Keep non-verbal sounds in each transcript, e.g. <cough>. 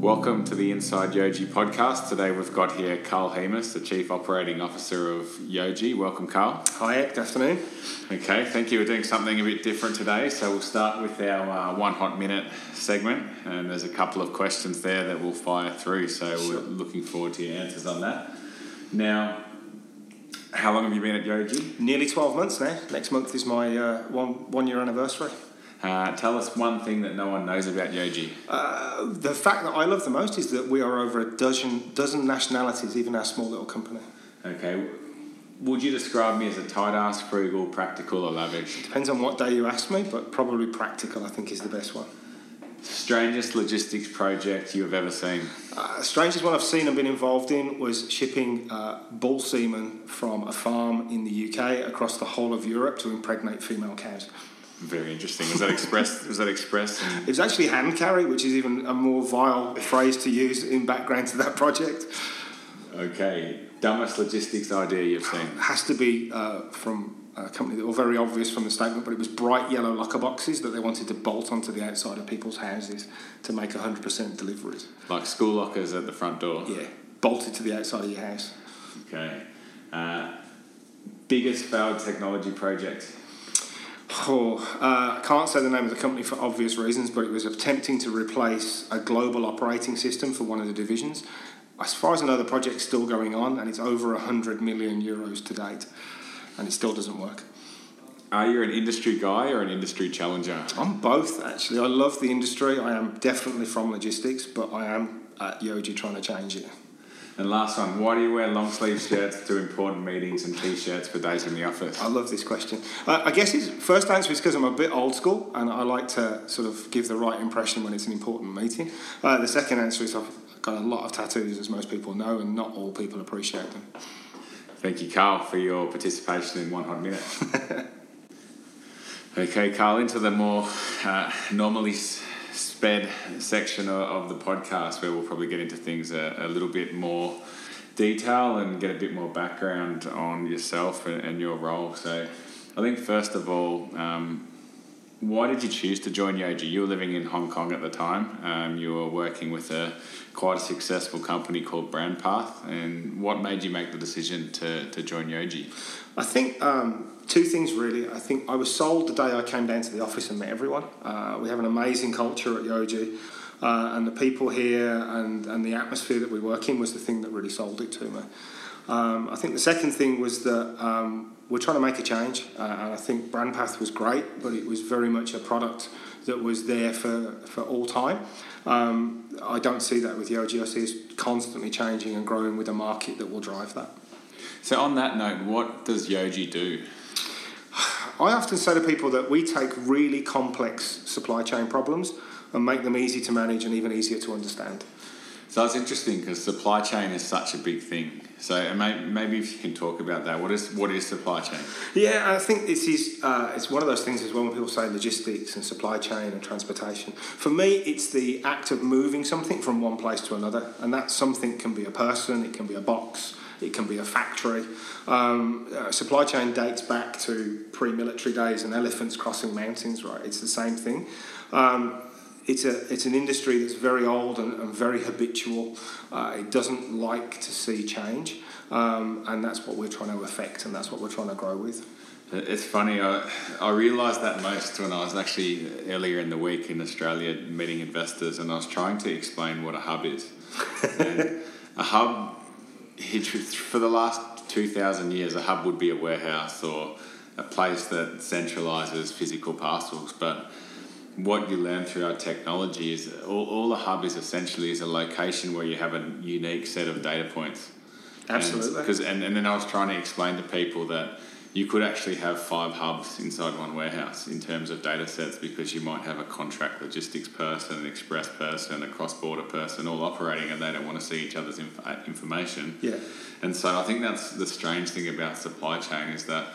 Welcome to the Inside Yojee podcast. Today we've got here Carl Hemus, the Chief Operating Officer of Yojee. Welcome, Carl. Hi, good afternoon. Okay, thank you. We're doing something a bit different today, so we'll start with our uh, one hot minute segment, and there's a couple of questions there that we'll fire through. So Sure. we're looking forward to your answers on that. Now, how long have you been at Yojee? Nearly 12 months now. Next month is my uh, one, one year anniversary. Uh, tell us one thing that no one knows about Yojee. Uh, the fact that I love the most is that we are over a dozen, dozen nationalities, even our small little company. Okay, would you describe me as a tight ass, frugal, practical, or lavish? Depends on what day you ask me, but probably practical, I think, is the best one. Strangest logistics project you have ever seen? Uh, strangest one I've seen and been involved in was shipping uh, bull semen from a farm in the UK across the whole of Europe to impregnate female cows. Very interesting. Was that express? was that express? It was actually hand carry, which is even a more vile phrase to use in background to that project. Okay. Dumbest logistics idea you've seen? has to be uh, from a company that were very obvious from the statement, but it was bright yellow locker boxes that they wanted to bolt onto the outside of people's houses to make 100% deliveries. Like school lockers at the front door? Yeah, bolted to the outside of your house. Okay. Uh, biggest failed technology project? Oh, uh, I can't say the name of the company for obvious reasons, but it was attempting to replace a global operating system for one of the divisions. As far as I know, the project's still going on, and it's over 100 million euros to date, and it still doesn't work. Are you an industry guy or an industry challenger? I'm both actually. I love the industry. I am definitely from logistics, but I am at Yojee trying to change it. And last one, why do you wear long sleeve shirts to important meetings and t shirts for days in the office? I love this question. Uh, I guess his first answer is because I'm a bit old school and I like to sort of give the right impression when it's an important meeting. Uh, the second answer is I've got a lot of tattoos, as most people know, and not all people appreciate them. Thank you, Carl, for your participation in One Hot Minute. <laughs> okay, Carl, into the more uh, normally sped section of, the podcast where we'll probably get into things a, a little bit more detail and get a bit more background on yourself and, and your role. So, I think first of all, um, why did you choose to join Yojee? You were living in Hong Kong at the time. Um, you were working with a quite a successful company called Brandpath. And what made you make the decision to, to join Yojee? I think um, two things really. I think I was sold the day I came down to the office and met everyone. Uh, we have an amazing culture at Yojee, uh, and the people here and, and the atmosphere that we work in was the thing that really sold it to me. Um, I think the second thing was that um, we're trying to make a change, uh, and I think Brandpath was great, but it was very much a product that was there for, for all time. Um, I don't see that with Yojee. I see us constantly changing and growing with a market that will drive that. So, on that note, what does Yojee do? I often say to people that we take really complex supply chain problems and make them easy to manage and even easier to understand. So, it's interesting because supply chain is such a big thing. So, maybe if you can talk about that. What is, what is supply chain? Yeah, I think this is uh, it's one of those things as well when people say logistics and supply chain and transportation. For me, it's the act of moving something from one place to another, and that something can be a person, it can be a box, it can be a factory. Um, uh, supply chain dates back to pre-military days and elephants crossing mountains. Right, it's the same thing. Um, it's a it's an industry that's very old and, and very habitual. Uh, it doesn't like to see change, um, and that's what we're trying to affect, and that's what we're trying to grow with. It's funny, I, I realised that most when I was actually earlier in the week in Australia meeting investors and I was trying to explain what a hub is. <laughs> a hub, for the last 2,000 years, a hub would be a warehouse or a place that centralises physical parcels. But what you learn through our technology is all, all a hub is essentially is a location where you have a unique set of data points. Absolutely. Because and, and then I was trying to explain to people that you could actually have five hubs inside one warehouse in terms of data sets because you might have a contract logistics person, an express person, a cross border person all operating and they don't want to see each other's inf- uh, information. Yeah. And so I think that's the strange thing about supply chain is that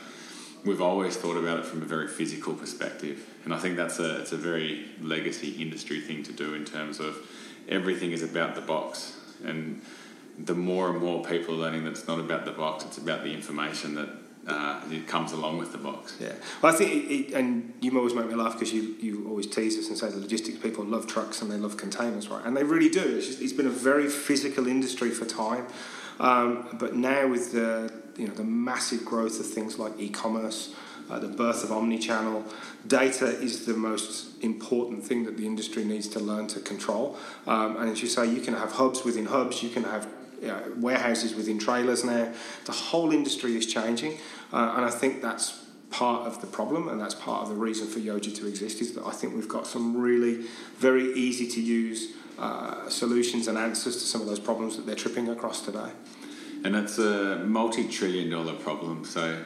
we've always thought about it from a very physical perspective. And I think that's a it's a very legacy industry thing to do in terms of everything is about the box. And the more and more people are learning that it's not about the box, it's about the information that uh, it comes along with the box. Yeah, well, I think, it, it, and you always make me laugh because you, you always tease us and say the logistics people love trucks and they love containers, right? And they really do. It's, just, it's been a very physical industry for time, um, but now with the you know the massive growth of things like e-commerce, uh, the birth of omni-channel, data is the most important thing that the industry needs to learn to control. Um, and as you say, you can have hubs within hubs, you can have you know, warehouses within trailers now. The whole industry is changing, uh, and I think that's part of the problem, and that's part of the reason for Yojee to exist. Is that I think we've got some really very easy to use uh, solutions and answers to some of those problems that they're tripping across today. And it's a multi-trillion dollar problem. So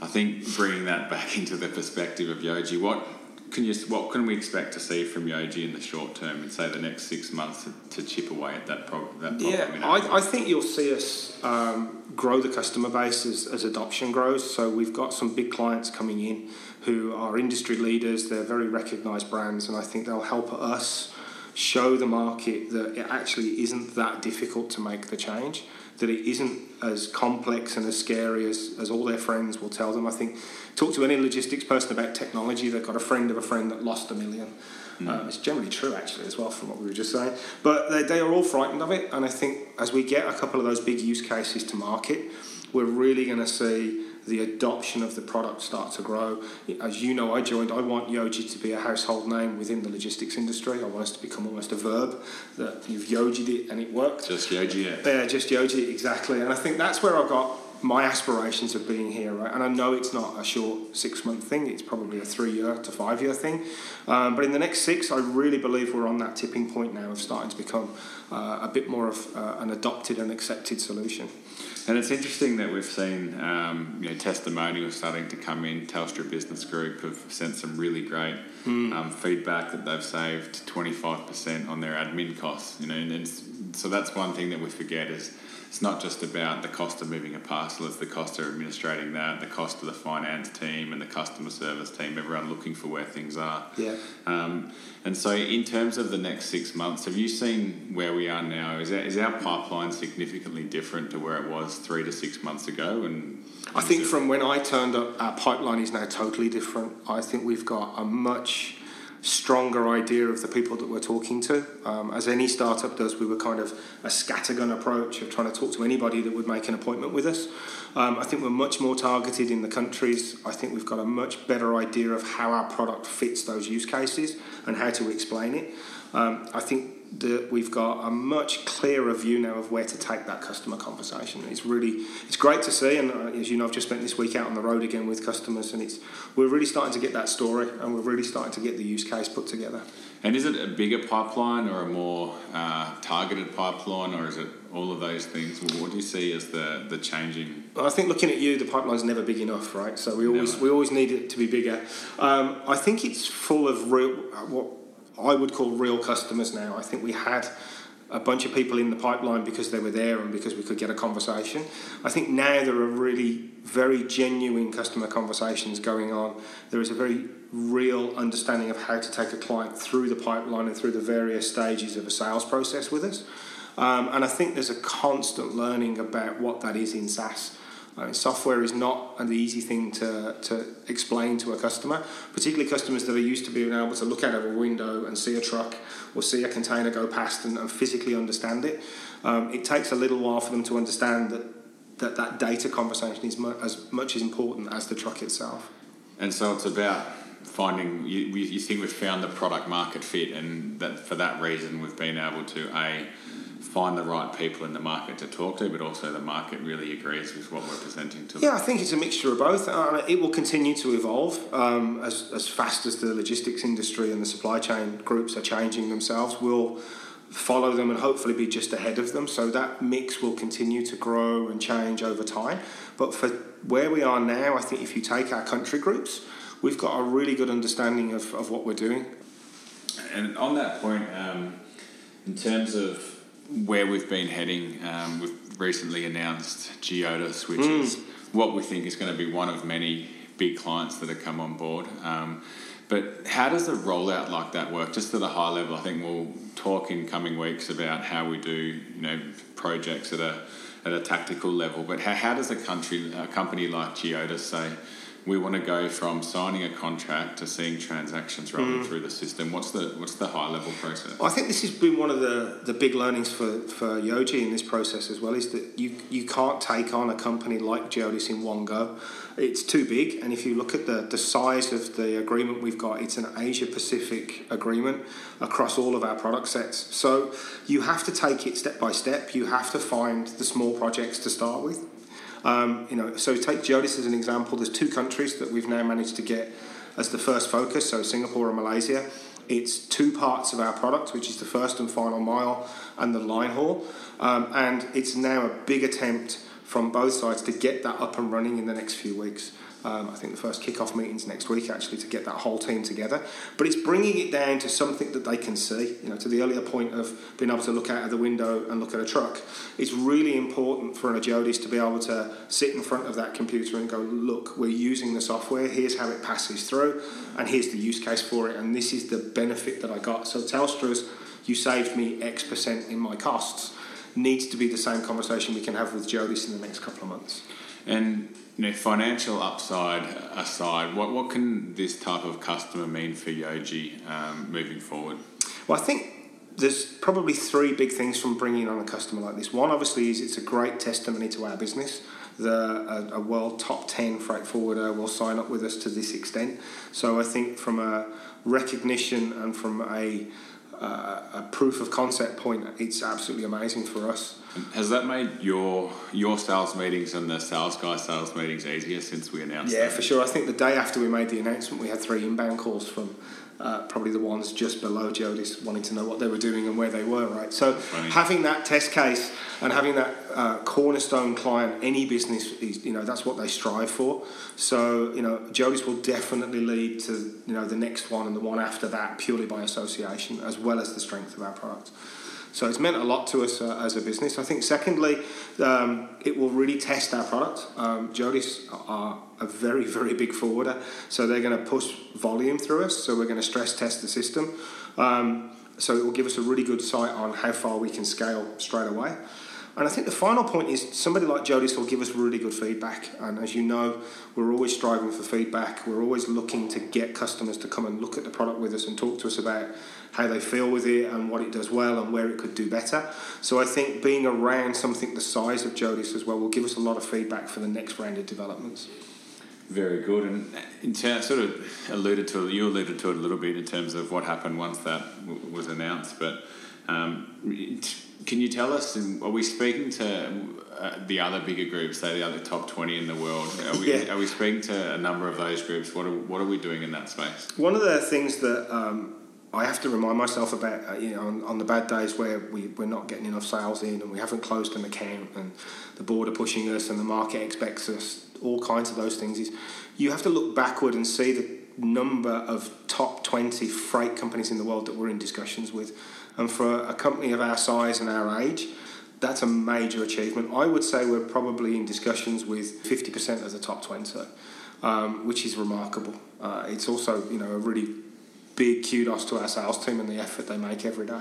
I think bringing that back <laughs> into the perspective of Yojee, what can you what can we expect to see from Yojee in the short term and say the next six months to, to chip away at that, problem? that problem? Yeah, I, I, think you'll see us um, grow the customer base as, as adoption grows. So we've got some big clients coming in who are industry leaders. They're very recognised brands, and I think they'll help us show the market that it actually isn't that difficult to make the change that it isn't as complex and as scary as, as all their friends will tell them. I think talk to any logistics person about technology, they've got a friend of a friend that lost a million. Mm. Um, it's generally true, actually, as well, from what we were just saying. But they, they are all frightened of it, and I think as we get a couple of those big use cases to market, we're really going to see the adoption of the product start to grow. As you know, I joined, I want Yojee to be a household name within the logistics industry. I want us to become almost a verb that you've Yojee'd it and it worked. Just Yojee it. Yeah, just Yojee exactly. And I think that's where I got my aspirations of being here, right? And I know it's not a short six month thing, it's probably a three year to five year thing. Um, but in the next six, I really believe we're on that tipping point now of starting to become uh, a bit more of uh, an adopted and accepted solution. And it's interesting that we've seen um, you know, testimonials starting to come in. Telstra Business Group have sent some really great mm. um, feedback that they've saved 25% on their admin costs. You know, and so that's one thing that we forget is it's not just about the cost of moving a parcel, it's the cost of administrating that, the cost of the finance team and the customer service team, everyone looking for where things are. Yeah. Um, and so, in terms of the next six months, have you seen where we are now? Is, that, is our pipeline significantly different to where it was three to six months ago? And I think from when I turned up, our pipeline is now totally different. I think we've got a much stronger idea of the people that we're talking to. Um, as any startup does, we were kind of a scattergun approach of trying to talk to anybody that would make an appointment with us. Um, I think we're much more targeted in the countries. I think we've got a much better idea of how our product fits those use cases and how to explain it. Um, I think that we've got a much clearer view now of where to take that customer conversation. It's really it's great to see, and uh, as you know, I've just spent this week out on the road again with customers, and it's we're really starting to get that story, and we're really starting to get the use case put together. And is it a bigger pipeline or a more uh, targeted pipeline, or is it all of those things? What do you see as the the changing? I think looking at you, the pipeline's never big enough, right? So we always never. we always need it to be bigger. Um, I think it's full of real what I would call real customers now. I think we had a bunch of people in the pipeline because they were there and because we could get a conversation. I think now there are really very genuine customer conversations going on. There is a very real understanding of how to take a client through the pipeline and through the various stages of a sales process with us. Um, and I think there's a constant learning about what that is in SaaS. I mean, software is not an easy thing to, to explain to a customer, particularly customers that are used to being able to look out of a window and see a truck or see a container go past and, and physically understand it. Um, it takes a little while for them to understand that that, that data conversation is mu- as much as important as the truck itself. And so it's about finding you, you think we've found the product market fit, and that for that reason we've been able to a find the right people in the market to talk to, but also the market really agrees with what we're presenting to them? Yeah, I think it's a mixture of both. Uh, it will continue to evolve um, as, as fast as the logistics industry and the supply chain groups are changing themselves. We'll follow them and hopefully be just ahead of them. So that mix will continue to grow and change over time. But for where we are now, I think if you take our country groups, we've got a really good understanding of, of what we're doing. And on that point, um, in terms of where we've been heading, um, we've recently announced Geodis, which mm. is what we think is going to be one of many big clients that have come on board. Um, but how does a rollout like that work? Just at a high level, I think we'll talk in coming weeks about how we do, you know, projects at a at a tactical level. But how, how does a country, a company like Geodis say, we want to go from signing a contract to seeing transactions rolling mm. through the system. What's the what's the high level process? Well, I think this has been one of the, the big learnings for, for Yojee in this process as well is that you you can't take on a company like Geodis in one go. It's too big, and if you look at the, the size of the agreement we've got, it's an Asia Pacific agreement across all of our product sets. So you have to take it step by step. You have to find the small projects to start with um, you know, so take Geodis as an example. There's two countries that we've now managed to get as the first focus. So Singapore and Malaysia. It's two parts of our product, which is the first and final mile and the line haul, um, and it's now a big attempt from both sides to get that up and running in the next few weeks. Um, I think the first kick-off meetings next week actually to get that whole team together. But it's bringing it down to something that they can see. You know, to the earlier point of being able to look out of the window and look at a truck. It's really important for an Agiodis to be able to sit in front of that computer and go, look, we're using the software. Here's how it passes through, and here's the use case for it, and this is the benefit that I got. So Telstra's, you saved me X percent in my costs. Needs to be the same conversation we can have with Geodis in the next couple of months. And you know, financial upside aside, what, what can this type of customer mean for Yojee um, moving forward? Well, I think there's probably three big things from bringing on a customer like this. One, obviously, is it's a great testimony to our business. The, a, a world top 10 freight forwarder will sign up with us to this extent. So I think from a recognition and from a a proof of concept point, it's absolutely amazing for us. Has that made your your sales meetings and the sales guy sales meetings easier since we announced? Yeah, that? for sure. I think the day after we made the announcement, we had three inbound calls from uh, probably the ones just below Geodis wanting to know what they were doing and where they were, right? So Funny. having that test case and having that uh, cornerstone client, any business, is, you know, that's what they strive for. So, you know, Geodis will definitely lead to, you know, the next one and the one after that purely by association as well as the strength of our product. So it's meant a lot to us uh, as a business. I think, secondly, um, it will really test our product. Um, Geodis are a very, very big forwarder, so they're going to push volume through us. So we're going to stress test the system. Um, so it will give us a really good sight on how far we can scale straight away. And I think the final point is somebody like Geodis will give us really good feedback. And as you know, we're always striving for feedback. We're always looking to get customers to come and look at the product with us and talk to us about how they feel with it and what it does well and where it could do better. So I think being around something the size of Geodis as well will give us a lot of feedback for the next round of developments. Very good, and in terms, sort of alluded to you alluded to it a little bit in terms of what happened once that w- was announced. But um, can you tell us? Are we speaking to uh, the other bigger groups, say the other top twenty in the world? Are we, yeah. are we speaking to a number of those groups? What are, what are we doing in that space? One of the things that um, I have to remind myself about, uh, you know, on, on, the bad days where we, we're not getting enough sales in and we haven't closed an account and the board are pushing us and the market expects us, all kinds of those things, is you have to look backward and see the number of top 20 freight companies in the world that we're in discussions with. And for a company of our size and our age, that's a major achievement. I would say we're probably in discussions with 50% of the top 20, um, which is remarkable. Uh, it's also, you know, a really big kudos to our sales team and the effort they make every day.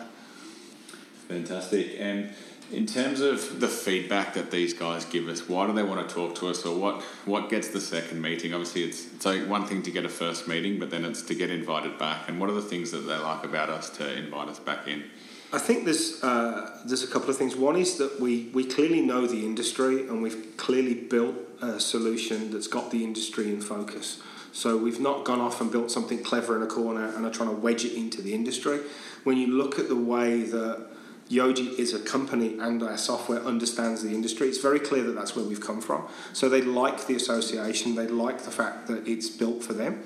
Fantastic. And in terms of the feedback that these guys give us, why do they want to talk to us, or what what gets the second meeting? Obviously, it's it's like one thing to get a first meeting, but then it's to get invited back. And what are the things that they like about us to invite us back in? I think there's uh, there's a couple of things. One is that we we clearly know the industry, and we've clearly built a solution that's got the industry in focus. So we've not gone off and built something clever in a corner and are trying to wedge it into the industry. When you look at the way that Yojee is a company and our software understands the industry, it's very clear that that's where we've come from. So they like the association, they like the fact that it's built for them.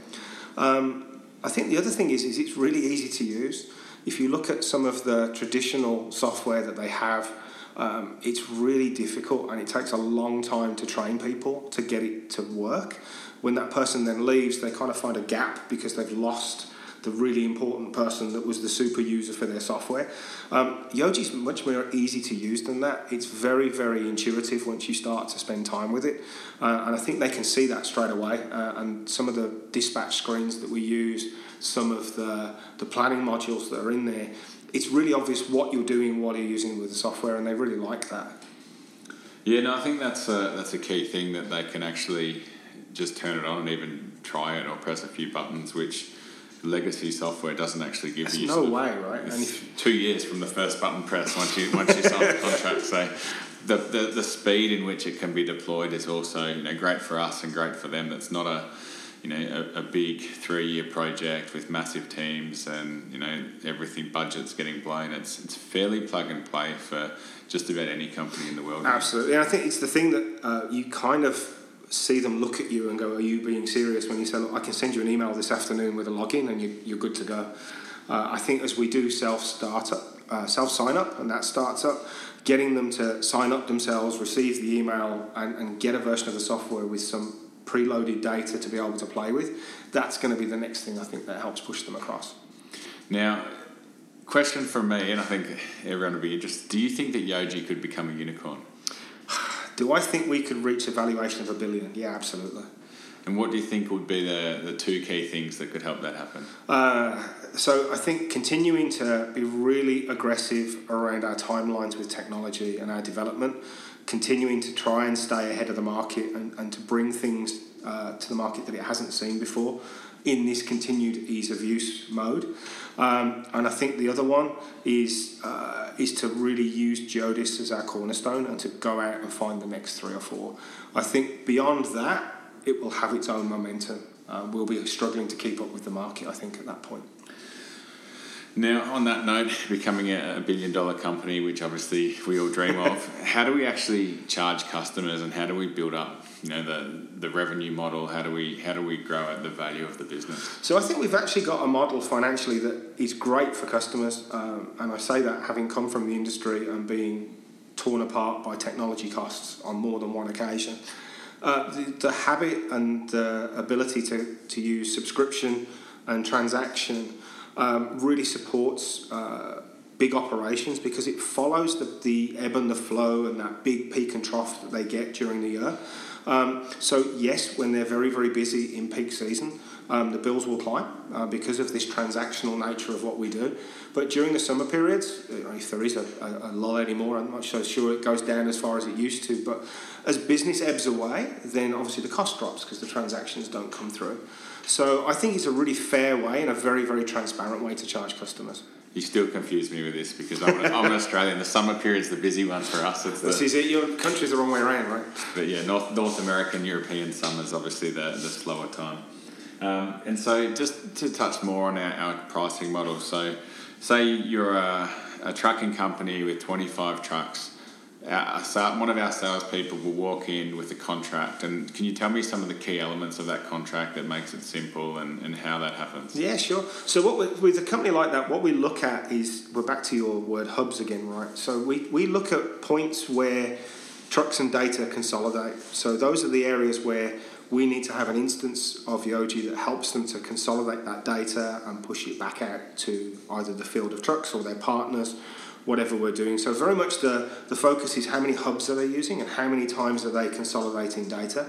Um, I think the other thing is, is it's really easy to use. If you look at some of the traditional software that they have, um, it's really difficult and it takes a long time to train people to get it to work when that person then leaves, they kind of find a gap because they've lost the really important person that was the super user for their software. Um, is much more easy to use than that. It's very, very intuitive once you start to spend time with it. Uh, and I think they can see that straight away. Uh, and some of the dispatch screens that we use, some of the, the planning modules that are in there, it's really obvious what you're doing while you're using with the software, and they really like that. Yeah, no, I think that's a, that's a key thing that they can actually just turn it on and even try it or press a few buttons, which legacy software doesn't actually give you. There's you. no sort of- way, right? it's And if- two years from the first button press once you once you sign the contract. So the, the the speed in which it can be deployed is also you know great for us and great for them. It's not a you know a, a big three year project with massive teams and you know everything budgets getting blown. It's it's fairly plug and play for just about any company in the world. Absolutely, and I think it's the thing that uh, you kind of see them look at you and go, "Are you being serious?" When you say, "Look, I can send you an email this afternoon with a login, and you, you're good to go." Uh, I think as we do self startup, uh, self sign up, and that starts up, getting them to sign up themselves, receive the email, and, and get a version of the software with some preloaded data to be able to play with. That's going to be the next thing I think that helps push them across. Now, question for me, and I think everyone will be interested. Do you think that Yojee could become a unicorn? Do I think we could reach a valuation of a billion? Yeah, absolutely. And what do you think would be the, the two key things that could help that happen? Uh, so I think continuing to be really aggressive around our timelines with technology and our development, continuing to try and stay ahead of the market and, and to bring things uh, to the market that it hasn't seen before in this continued ease of use mode. Um, and I think the other one is uh, is to really use Geodis as our cornerstone and to go out and find the next three or four. I think beyond that, it will have its own momentum. Uh, we'll be struggling to keep up with the market, I think, at that point. Now, on that note, becoming a, a billion dollar company, which obviously we all dream of, <laughs> how do we actually charge customers and how do we build up, you know, the, the revenue model? How do we how do we grow at the value of the business? So I think we've actually got a model financially that is great for customers, um, and I say that having come from the industry and being torn apart by technology costs on more than one occasion. Uh, the, the habit and the ability to, to use subscription and transaction um, really supports uh, big operations because it follows the, the ebb and the flow and that big peak and trough that they get during the year. Um, so, yes, when they're very, very busy in peak season, um, the bills will climb uh, because of this transactional nature of what we do. But during the summer periods, if there is a, a, a lull anymore, I'm not so sure it goes down as far as it used to. But as business ebbs away, then obviously the cost drops because the transactions don't come through. So I think it's a really fair way and a very, very transparent way to charge customers. You still confuse me with this because I'm, I'm an Australian. The summer period's the busy one for us. It's This the, is it. Your country's the wrong way around, right? but yeah, North North American, European summer's obviously the, the slower time. Um, and so, just to touch more on our, our pricing model. So, say you're a, a trucking company with 25 trucks. Our, one of our salespeople will walk in with a contract, and can you tell me some of the key elements of that contract that makes it simple and, and how that happens? Yeah, sure. So what with a company like that, what we look at is we're back to your word hubs again, right? So we, we look at points where trucks and data consolidate. So those are the areas where we need to have an instance of Yojee that helps them to consolidate that data and push it back out to either the field of trucks or their partners, whatever we're doing. So very much the, the focus is how many hubs are they using and how many times are they consolidating data.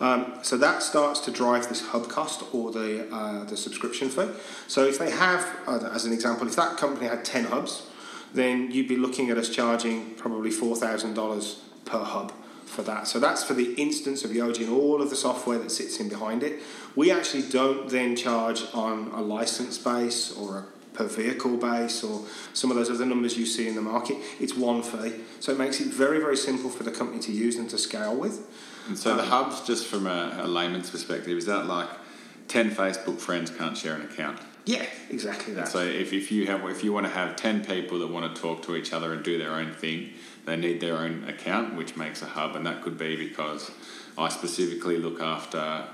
Um, so that starts to drive this hub cost or the uh, the subscription fee. So if they have, uh, as an example, if that company had ten hubs, then you'd be looking at us charging probably four thousand dollars per hub for that. So that's for the instance of Yojee and all of the software that sits in behind it. We actually don't then charge on a license base or a per vehicle base or some of those other numbers you see in the market. It's one fee. So it makes it very, very simple for the company to use and to scale with. And so, the um, hubs, just from a, a layman's perspective, is that like 10 Facebook friends can't share an account? Yeah, exactly that. So if, if you have if you want to have ten people that want to talk to each other and do their own thing, they need their own account, which makes a hub, and that could be because I specifically look after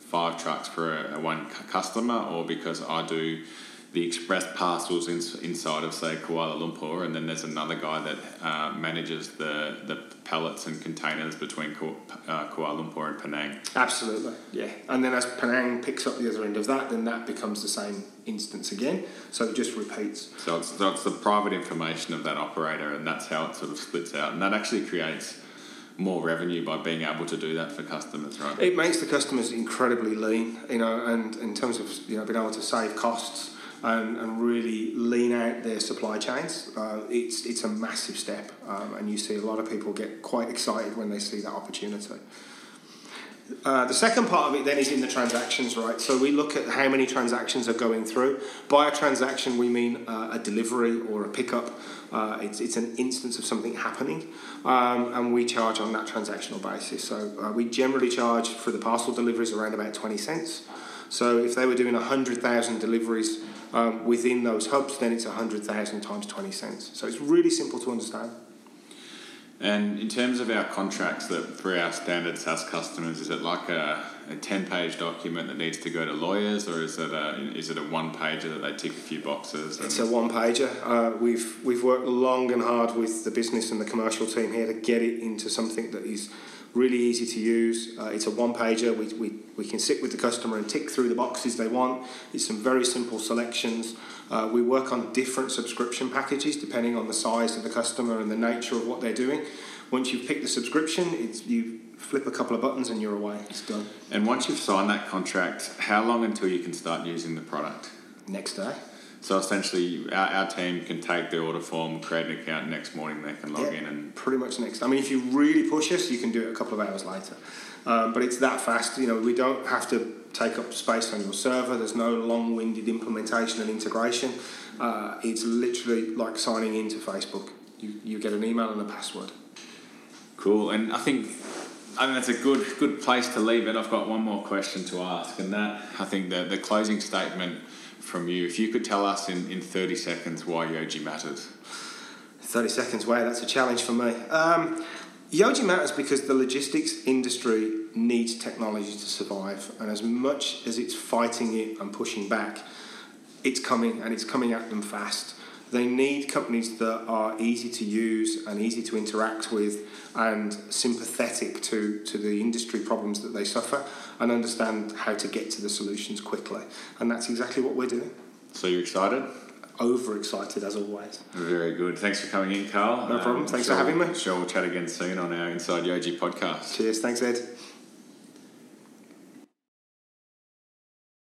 five trucks for a, a one customer, or because I do the express parcels in, inside of say Kuala Lumpur, and then there's another guy that uh, manages the the pallets and containers between uh, Kuala Lumpur and Penang. Absolutely, yeah. And then as Penang picks up the other end of that, then that becomes the same instance again. So it just repeats. So it's, so it's the private information of that operator, and that's how it sort of splits out. And that actually creates more revenue by being able to do that for customers, right? It makes the customers incredibly lean, you know, and in terms of you know being able to save costs, and, and really lean out their supply chains, uh, it's, it's a massive step. Um, and you see a lot of people get quite excited when they see that opportunity. Uh, the second part of it then is in the transactions, right? So we look at how many transactions are going through. By a transaction, we mean uh, a delivery or a pickup. Uh, it's, it's an instance of something happening, um, and we charge on that transactional basis. So uh, we generally charge for the parcel deliveries around about 20 cents. So if they were doing 100,000 deliveries um, within those hubs, then it's 100,000 times 20 cents. So it's really simple to understand. And in terms of our contracts that for our standard SaaS customers, is it like a, a 10 page document that needs to go to lawyers or is it a, is it a one pager that they tick a few boxes? It's a one pager. Uh, we've, we've worked long and hard with the business and the commercial team here to get it into something that is really easy to use. Uh, it's a one pager. We, we, we can sit with the customer and tick through the boxes they want. It's some very simple selections. Uh, we work on different subscription packages depending on the size of the customer and the nature of what they're doing. Once you've picked the subscription, it's, you flip a couple of buttons and you're away. It's done. And once you've signed that contract, how long until you can start using the product? Next day. So essentially, our, our team can take the order form, create an account. Next morning, they can log Yeah, in and pretty much next. I mean, if you really push us, you can do it a couple of hours later. Um, but it's that fast. You know, we don't have to take up space on your server. There's no long-winded implementation and integration. Uh, it's literally like signing into Facebook. You, you get an email and a password. Cool, and I think I think that's a good good place to leave it. I've got one more question to ask, and that I think the the closing statement from you, if you could tell us in, in thirty seconds why Yojee matters. 30 seconds away, that's a challenge for me. Um, Yojee matters because the logistics industry needs technology to survive, and as much as it's fighting it and pushing back, it's coming and it's coming at them fast. They need companies that are easy to use and easy to interact with and sympathetic to, to the industry problems that they suffer and understand how to get to the solutions quickly. And that's exactly what we're doing. So you're excited? Overexcited as always. Very good. Thanks for coming in, Carl. No problem. Um, Thanks sure for having me. Sure, we'll chat again soon on our Inside Yojee podcast. Cheers. Thanks, Ed.